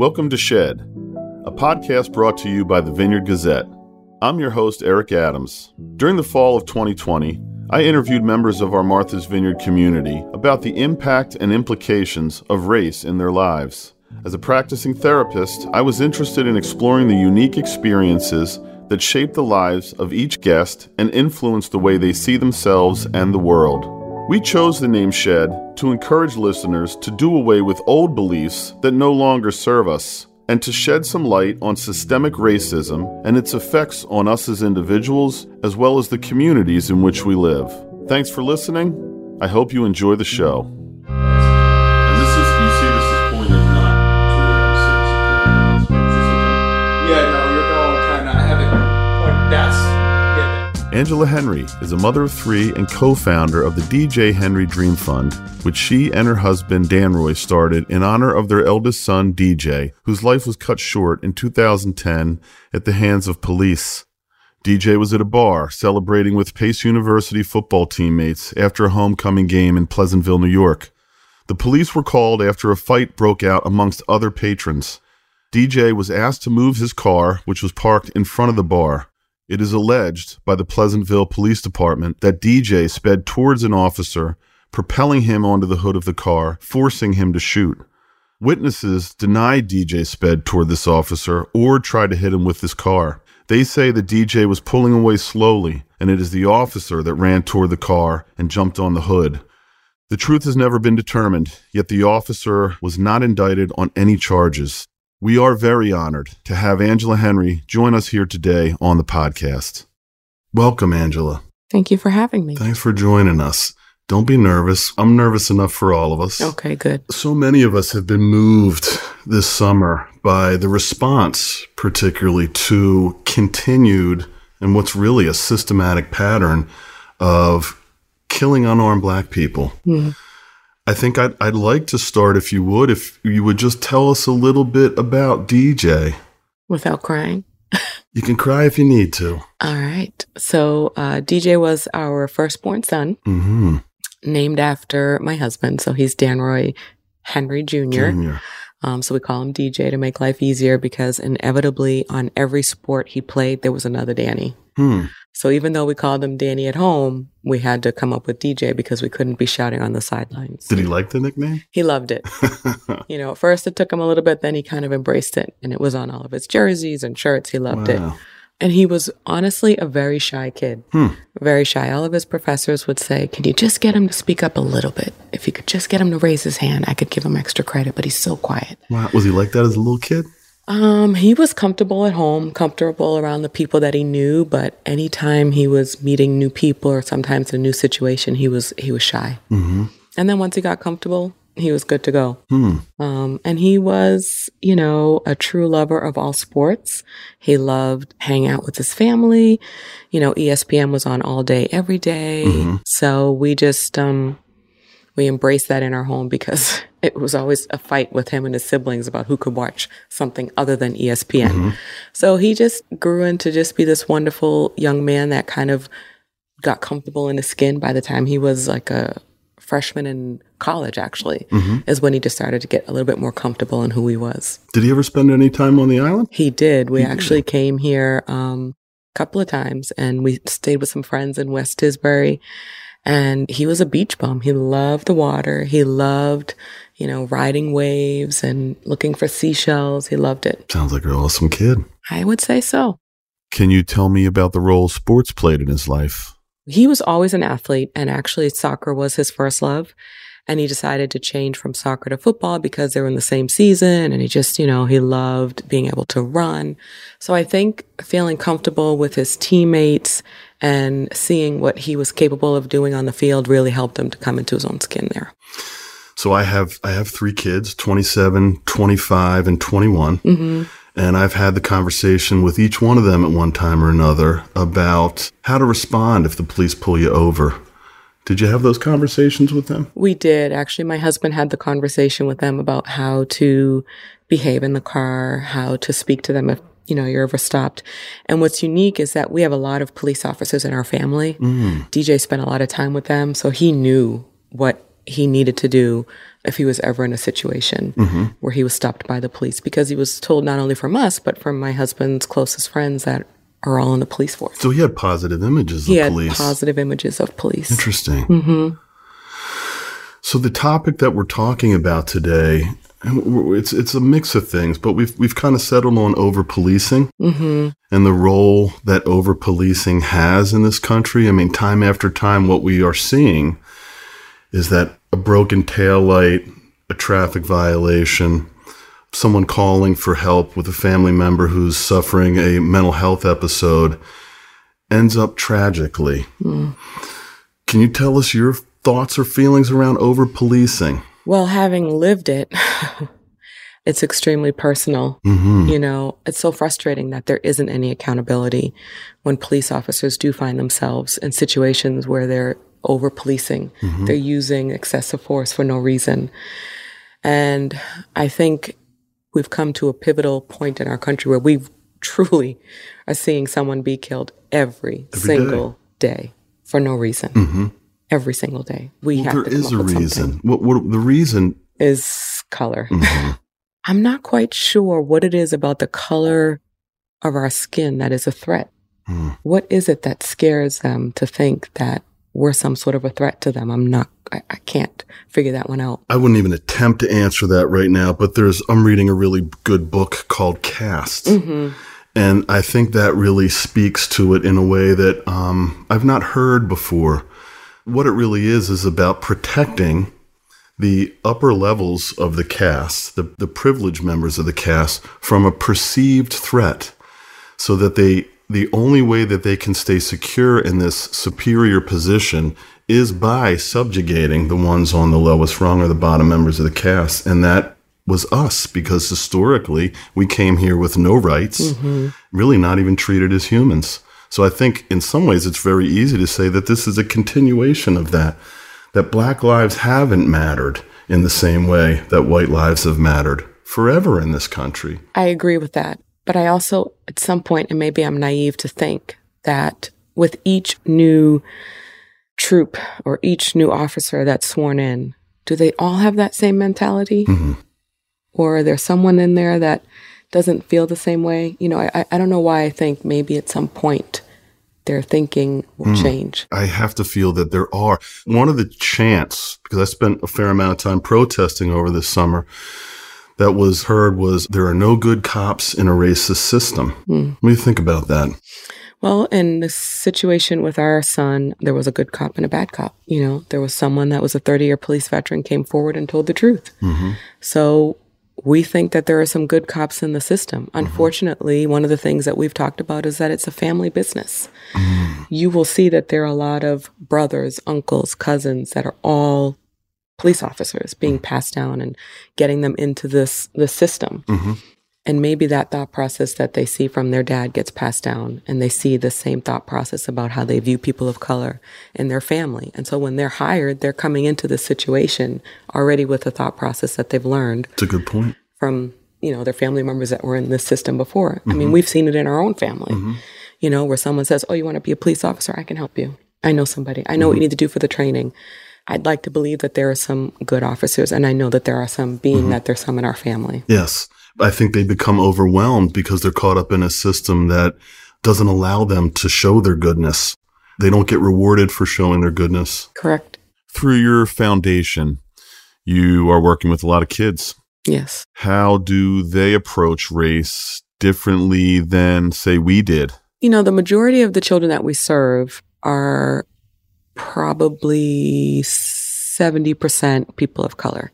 Welcome to Shed, a podcast brought to you by the Vineyard Gazette. I'm your host, Eric Adams. During the fall of 2020, I interviewed members of our Martha's Vineyard community about the impact and implications of race in their lives. As a practicing therapist, I was interested in exploring the unique experiences that shape the lives of each guest and influence the way they see themselves and the world. We chose the name Shed to encourage listeners to do away with old beliefs that no longer serve us and to shed some light on systemic racism and its effects on us as individuals as well as the communities in which we live. Thanks for listening. I hope you enjoy the show. Angela Henry is a mother of three and co founder of the DJ Henry Dream Fund, which she and her husband Danroy started in honor of their eldest son, DJ, whose life was cut short in 2010 at the hands of police. DJ was at a bar celebrating with Pace University football teammates after a homecoming game in Pleasantville, New York. The police were called after a fight broke out amongst other patrons. DJ was asked to move his car, which was parked in front of the bar. It is alleged by the Pleasantville Police Department that DJ sped towards an officer, propelling him onto the hood of the car, forcing him to shoot. Witnesses deny DJ sped toward this officer or tried to hit him with his car. They say the DJ was pulling away slowly, and it is the officer that ran toward the car and jumped on the hood. The truth has never been determined, yet the officer was not indicted on any charges. We are very honored to have Angela Henry join us here today on the podcast. Welcome, Angela. Thank you for having me. Thanks for joining us. Don't be nervous. I'm nervous enough for all of us. Okay, good. So many of us have been moved this summer by the response, particularly to continued and what's really a systematic pattern of killing unarmed black people. Mhm. I think I'd, I'd like to start, if you would, if you would just tell us a little bit about DJ. Without crying. You can cry if you need to. All right. So, uh, DJ was our firstborn son, hmm named after my husband. So he's Danroy Henry Jr. Junior. Um, so we call him DJ to make life easier because inevitably on every sport he played, there was another Danny. Hmm. So even though we called him Danny at home, we had to come up with DJ because we couldn't be shouting on the sidelines. Did he like the nickname? He loved it. You know, at first it took him a little bit, then he kind of embraced it. And it was on all of his jerseys and shirts. He loved it. And he was honestly a very shy kid. Hmm. Very shy. All of his professors would say, Can you just get him to speak up a little bit? If you could just get him to raise his hand, I could give him extra credit, but he's so quiet. Wow. Was he like that as a little kid? Um, he was comfortable at home, comfortable around the people that he knew, but anytime he was meeting new people or sometimes in a new situation, he was he was shy. Mm-hmm. And then once he got comfortable, he was good to go. Hmm. Um, and he was, you know, a true lover of all sports. He loved hanging out with his family. You know, ESPN was on all day, every day. Mhm. So we just, um, we embraced that in our home because it was always a fight with him and his siblings about who could watch something other than ESPN. So he just grew into just be this wonderful young man that kind of got comfortable in his skin by the time he was like a freshman in college actually Mhm. is when he just started to get a little bit more comfortable in who he was Did he ever spend any time on the island? he did we He did. actually came here um, a couple of times and we stayed with some friends in west tisbury and he was a beach bum. He loved the water. He loved you know riding waves and looking for seashells. He loved it. Sounds like an awesome kid. i would say so. Can you tell me about the role sports played in his life? he was always an athlete and actually soccer was his first love. And he decided to change from soccer to football because they were in the same season and he just you know he loved being able to run. So i think feeling comfortable with his teammates and seeing what he was capable of doing on the field really helped him to come into his own skin there So I have I have three kids, 27, 25, and 21. hmm And I've had the conversation with each one of them at one time or another about how to respond if the police pull you over. Did you have those conversations with them? We did. Actually, my husband had the conversation with them about how to behave in the car, how to speak to them if, you know, you're ever stopped. And what's unique is that we have a lot of police officers in our family. Mm. DJ spent a lot of time with them, so he knew what he needed to do if he was ever in a situation where he was stopped by the police because he was told not only from us but from my husband's closest friends that are all in the police force. So he had positive images He of had police. positive images of police. Interesting. So the topic that we're talking about today, it's it's a mix of things, but we've we've kind of settled on over policing mm-hmm. and the role that over policing has in this country. I mean, time after time, what we are seeing is that a broken tail light, a traffic violation, someone calling for help with a family member who's suffering a mental health episode ends up tragically. Hmm. Can you tell us your thoughts or feelings around over policing? Well, having lived it, it's extremely personal. Mm-hmm. You know, it's so frustrating that there isn't any accountability when police officers do find themselves in situations where they're over policing. They're using excessive force for no reason. And I think we've come to a pivotal point in our country where we truly are seeing someone be killed every, Every single day. for no reason. Every single day. We have There to come is a reason. What, what the reason? is color. Mhm. I'm not quite sure what it is about the color of our skin that is a threat. Hmm. What is it that scares them to think that we're some sort of a threat to them? I'm not, I, I can't figure that one out. I wouldn't even attempt to answer that right now, but there's I'm reading a really good book called Caste. Mm-hmm. And I think that really speaks to it in a way that um, I've not heard before. What it really is is about protecting the upper levels of the caste, the, the privileged members of the caste, from a perceived threat so that they the only way that they can stay secure in this superior position is by subjugating the ones on the lowest rung or the bottom members of the caste. And that was us because historically we came here with no rights mm-hmm. really not even treated as humans so i think in some ways it's very easy to say that this is a continuation of that that black lives haven't mattered in the same way that white lives have mattered forever in this country I agree with that. But I also, at some point, and maybe I'm naive to think that with each new troop or each new officer that's sworn in, do they all have that same mentality? Mhm. Or is there someone in there that doesn't feel the same way? You know, I, I don't know why I think maybe at some point their thinking will hmm. change. I have to feel that there are one of the chants because I spent a fair amount of time protesting over this summer that was heard was there are no good cops in a racist system. Hmm. What do you think about that? Well, in the situation with our son, there was a good cop and a bad cop. You know, there was someone that was a 30 year police veteran came forward and told the truth. Mm-hmm. So we think that there are some good cops in the system. Mm-hmm. Unfortunately, one of the things that we've talked about is that it's a family business. Mm-hmm. You will see that there are a lot of brothers, uncles, cousins that are all police officers being mm-hmm. passed down and getting them into this the system. And maybe that thought process that they see from their dad gets passed down, and they see the same thought process about how they view people of color in their family. And so when they're hired, they're coming into the situation already with a thought process that they've learned It's a good point. from you know their family members that were in this system before. I mean, mm-hmm. we've seen it in our own family. Mm-hmm. You know, where someone says, "Oh, you want to be a police officer? I can help you. I know somebody. I know what mm-hmm. you need to do for the training." I'd like to believe that there are some good officers, and I know that there are some, being that there's some in our family. Yes. I think they become overwhelmed because they're caught up in a system that doesn't allow them to show their goodness. They don't get rewarded for showing their goodness. Correct. Through your foundation, you are working with a lot of kids. Yes. How do they approach race differently than, say, we did? You know, the majority of the children that we serve are probably 70% people of color.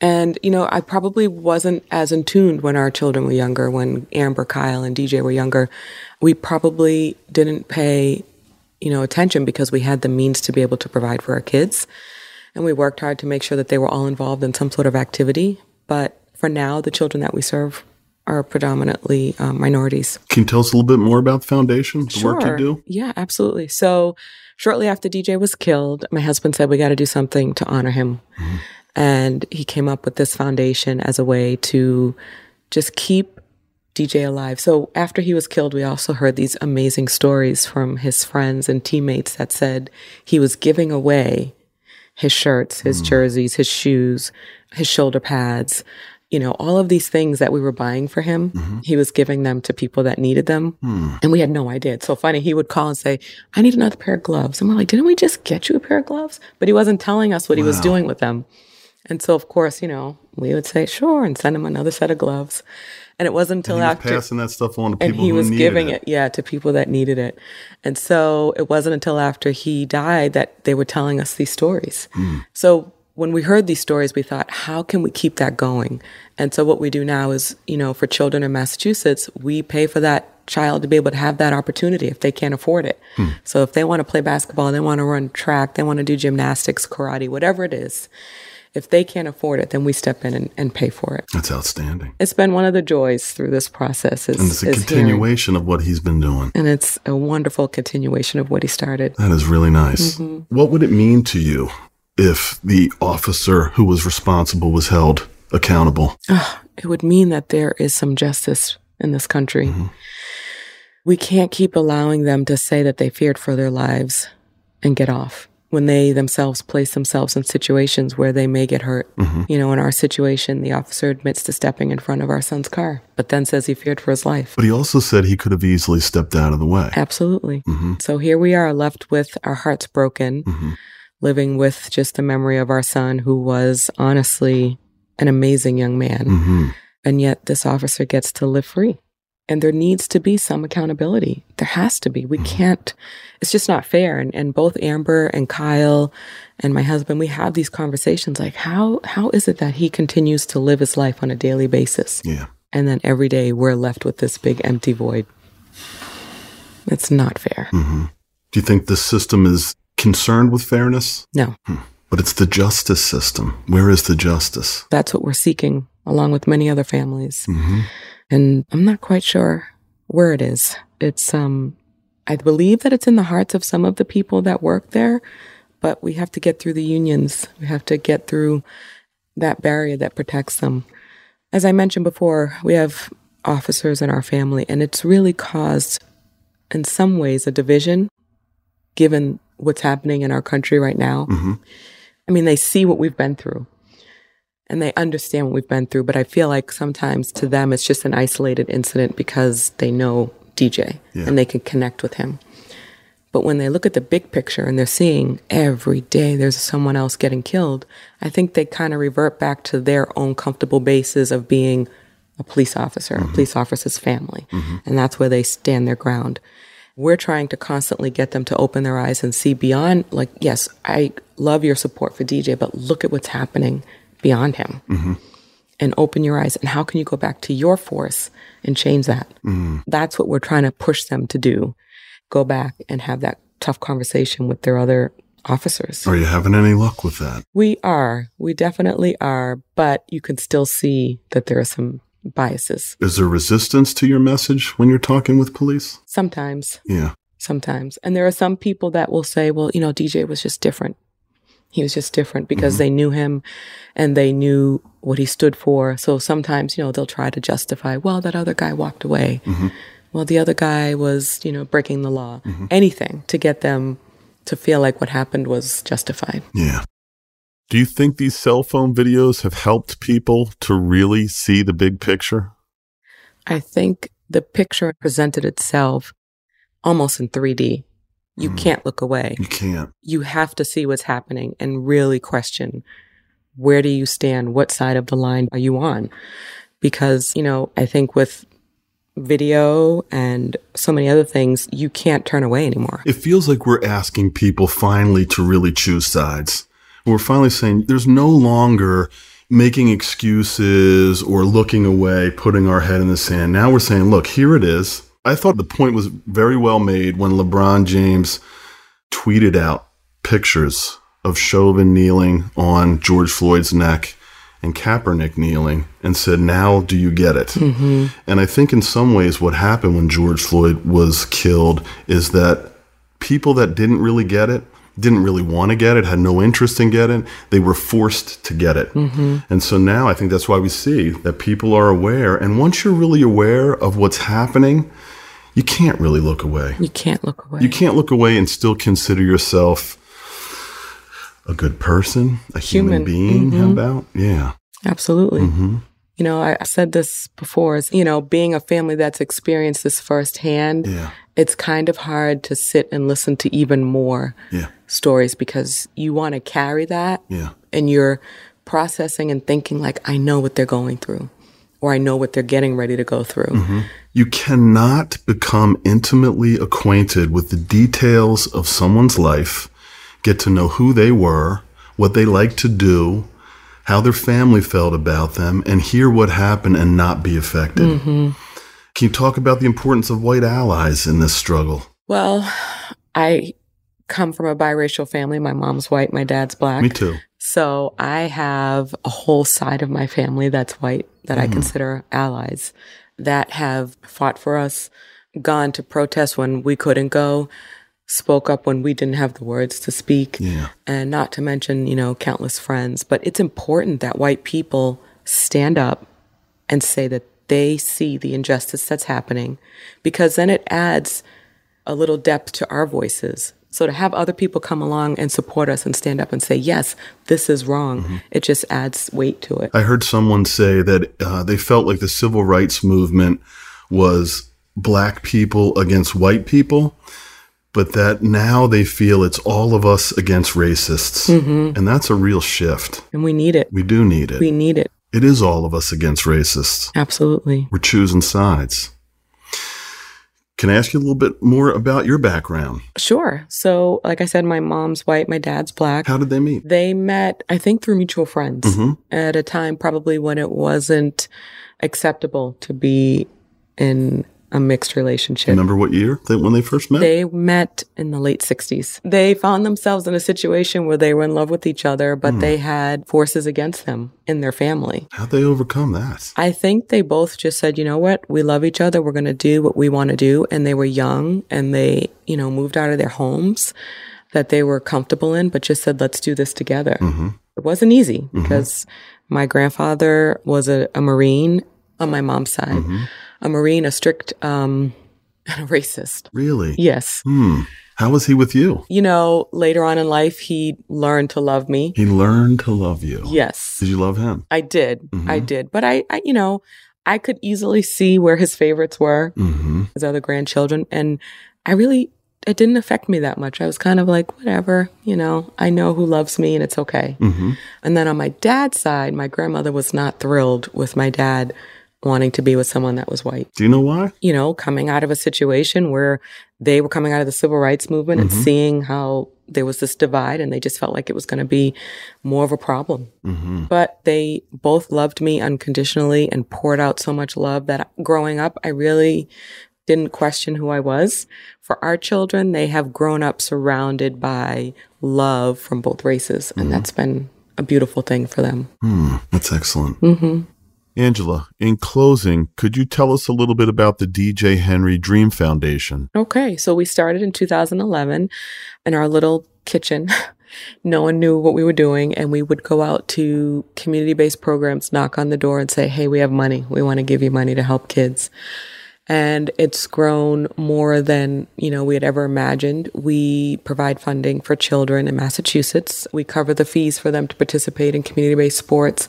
And, you know, I probably wasn't as in tuned when our children were younger, when Amber, Kyle, and DJ were younger. We probably didn't pay, you know, attention because we had the means to be able to provide for our kids. And we worked hard to make sure that they were all involved in some sort of activity. But for now, the children that we serve are predominantly um, minorities. Can you tell us a little bit more about the foundation, the work you do? Yeah, absolutely. So shortly after DJ was killed, my husband said we got to do something to honor him. And he came up with this foundation as a way to just keep DJ alive. So after he was killed, we also heard these amazing stories from his friends and teammates that said he was giving away his shirts, his mm. jerseys, his shoes, his shoulder pads, you know, all of these things that we were buying for him, mm-hmm. he was giving them to people that needed them. Hmm. And we had no idea. It's so funny. He would call and say, I need another pair of gloves. And we're like, didn't we just get you a pair of gloves? But he wasn't telling us what he was doing with them. And so, of course, you know, we would say, sure, and send him another set of gloves. And it wasn't until was after passing that stuff on to and he was giving it. it. yeah to people that needed it and so it wasn't until after he died that they were telling us these stories Hmm. so when we heard these stories we thought how can we keep that going and so what we do now is you know for children in massachusetts we pay for that child to be able to have that opportunity if they can't afford it Hmm. so if they want to play basketball they want to run track they want to do gymnastics karate whatever it is if they can't afford it then we step in and, and pay for it That's outstanding. it's been one of the joys through this process is, And it's a is hearing- continuation of what he's been doing. and it's a wonderful continuation of what he started. That is really nice. Mm-hmm. What would it mean to you if the officer who was responsible was held accountable? It would mean that there is some justice in this country. We can't keep allowing them to say that they feared for their lives and get off when they themselves place themselves in situations where they may get hurt. Mm-hmm. You know, in our situation, the officer admits to stepping in front of our son's car, but then says he feared for his life. But he also said he could have easily stepped out of the way. Absolutely. Mm-hmm. So here we are left with our hearts broken, mm-hmm. living with just the memory of our son, who was honestly an amazing young man. hmm And yet this officer gets to live free. And there needs to be some accountability. There has to be. We mm-hmm. can't, it's just not fair. And, and both Amber and Kyle and my husband, we have these conversations like, how, how is it that he continues to live his life on a daily basis? Yeah. And then every day we're left with this big empty void. It's not fair. Mm-hmm. Do you think the system is concerned with fairness? No, hmm. But it's the justice system. Where is the justice? that's what we're seeking along with many other families. hmm And I'm not quite sure where it is. It's, um, I believe that it's in the hearts of some of the people that work there, but we have to get through the unions. We have to get through that barrier that protects them. As I mentioned before, we have officers in our family, and it's really caused, in some ways, a division given what's happening in our country right now. I mean, they see what we've been through and they understand what we've been through, but I feel like sometimes to them it's just an isolated incident because they know DJ Yeah. and they can connect with him. But when they look at the big picture and they're seeing every day there's someone else getting killed, I think they kind of revert back to their own comfortable bases of being a police officer, a mm-hmm. police officer's family. Mm-hmm. And that's where they stand their ground. We're trying to constantly get them to open their eyes and see beyond, like, yes, I love your support for DJ, but look at what's happening beyond him and open your eyes. And how can you go back to your force and change that? That's what we're trying to push them to do. Go back and have that tough conversation with their other officers. Are you having any luck with that? We are. We definitely are. But you can still see that there are some biases. Is there resistance to your message when you're talking with police? Sometimes, Yeah. sometimes. And there are some people that will say, well, you know, DJ was just different. He was just different because mm-hmm. they knew him and they knew what he stood for. So sometimes, you know, they'll try to justify, well, that other guy walked away. Mm-hmm. Well, the other guy was, you know, breaking the law. Mm-hmm. Anything to get them to feel like what happened was justified. Yeah. Do you think these cell phone videos have helped people to really see the big picture? I think the picture presented itself almost in 3D. You mm. can't look away. You can't. You have to see what's happening and really question where do you stand? What side of the line are you on? Because, you know, I think with video and so many other things, you can't turn away anymore. It feels like we're asking people finally to really choose sides. We're finally saying there's no longer making excuses or looking away, putting our head in the sand. Now we're saying, look, here it is. I thought the point was very well made when LeBron James tweeted out pictures of Chauvin kneeling on George Floyd's neck and Kaepernick kneeling and said, Now do you get it? Mm-hmm. And I think in some ways, what happened when George Floyd was killed is that people that didn't really get it, didn't really want to get it, had no interest in getting it, they were forced to get it. Mm-hmm. And so now I think that's why we see that people are aware. And once you're really aware of what's happening, you can't really look away. You can't look away. You can't look away and still consider yourself a good person, a human, Human. being. How Mhm. about? Yeah. Absolutely. hmm You know, I I said this before is, you know, being a family that's experienced this firsthand, Yeah. it's kind of hard to sit and listen to even more Yeah. stories because you want to carry that Yeah. and you're processing and thinking like I know what they're going through or I know what they're getting ready to go through. Mm-hmm. You cannot become intimately acquainted with the details of someone's life, get to know who they were, what they like to do, how their family felt about them, and hear what happened and not be affected. Can you talk about the importance of white allies in this struggle? Well, I come from a biracial family. My mom's white, my dad's black. Me too. So I have a whole side of my family that's white that I mm-hmm. consider allies that have fought for us, gone to protest when we couldn't go, spoke up when we didn't have the words to speak, Yeah. and not to mention, you know, countless friends. But it's important that white people stand up and say that they see the injustice that's happening because then it adds a little depth to our voices. So to have other people come along and support us and stand up and say, yes, this is wrong, it just adds weight to it. I heard someone say that uh, they felt like the civil rights movement was black people against white people, but that now they feel it's all of us against racists. And that's a real shift. And we need it. We do need it. We need it. it is all of us against racists. Absolutely. We're choosing sides. Can I ask you a little bit more about your background? Sure. So, like I said, my mom's white, my dad's black. How did they meet? They met, I think, through mutual friends mm-hmm. at a time probably when it wasn't acceptable to be in a mixed relationship. Remember what year they, when they first met? They met in the late 60s. They found themselves in a situation where they were in love with each other, but hmm. they had forces against them in their family. How'd they overcome that? I think they both just said, you know what? We love each other. We're going to do what we want to do. And they were young and they, you know, moved out of their homes that they were comfortable in, but just said, let's do this together. Mm-hmm. It wasn't easy mm-hmm. because my grandfather was a, a Marine on my mom's side, mm-hmm. A Marine, a strict, um, and a racist. Really? Yes. Hmm. How was he with you? You know, later on in life, he learned to love me. He learned to love you. Yes. Did you love him? I did. I did. But I, I, you know, I could easily see where his favorites were, Mm-hmm. his other grandchildren. And I really, it didn't affect me that much. I was kind of like, whatever, you know, I know who loves me and it's okay. Mm-hmm. And then on my dad's side, my grandmother was not thrilled with my dad wanting to be with someone that was white. Do you know why? You know, coming out of a situation where they were coming out of the civil rights movement and seeing how there was this divide and they just felt like it was going to be more of a problem. Mm-hmm. But they both loved me unconditionally and poured out so much love that growing up, I really didn't question who I was. For our children, they have grown up surrounded by love from both races. And that's been a beautiful thing for them. Hmm. That's excellent. hmm Angela, in closing, could you tell us a little bit about the DJ Henry Dream Foundation? Okay, so we started in 2011 in our little kitchen. no one knew what we were doing, and we would go out to community based programs, knock on the door, and say, Hey, we have money. We want to give you money to help kids. And it's grown more than, you know, we had ever imagined. We provide funding for children in Massachusetts. We cover the fees for them to participate in community based sports.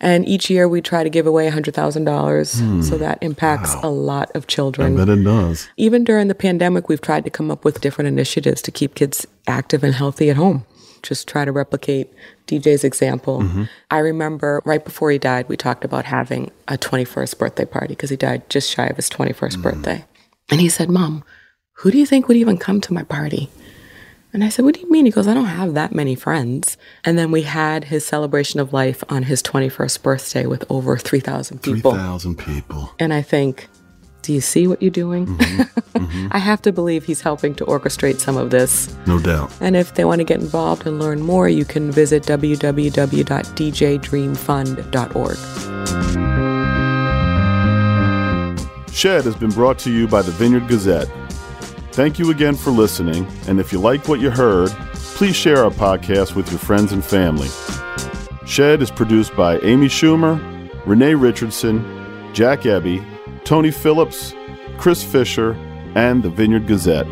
And each year we try to give away $100,000. Hmm. So that impacts a lot of I children. bet it does. Even during the pandemic, we've tried to come up with different initiatives to keep kids active and healthy at home. Just try to replicate DJ's example. Mm-hmm. I remember right before he died, we talked about having a 21st birthday party because he died just shy of his 21st mm-hmm. birthday. And he said, Mom, who do you think would even come to my party? And I said, What do you mean? He goes, I don't have that many friends. And then we had his celebration of life on his 21st birthday with over 3,000 people. 3,000 people. And I think, do you see what you're doing? Mm-hmm. Mm-hmm. I have to believe he's helping to orchestrate some of this. No doubt. And if they want to get involved and learn more, you can visit www.djdreamfund.org. Shed has been brought to you by the Vineyard Gazette. Thank you again for listening, and if you like what you heard, please share our podcast with your friends and family. Shed is produced by Amy Schumer, Renee Richardson, Jack Ebby, Tony Phillips, Chris Fisher, and the Vineyard Gazette.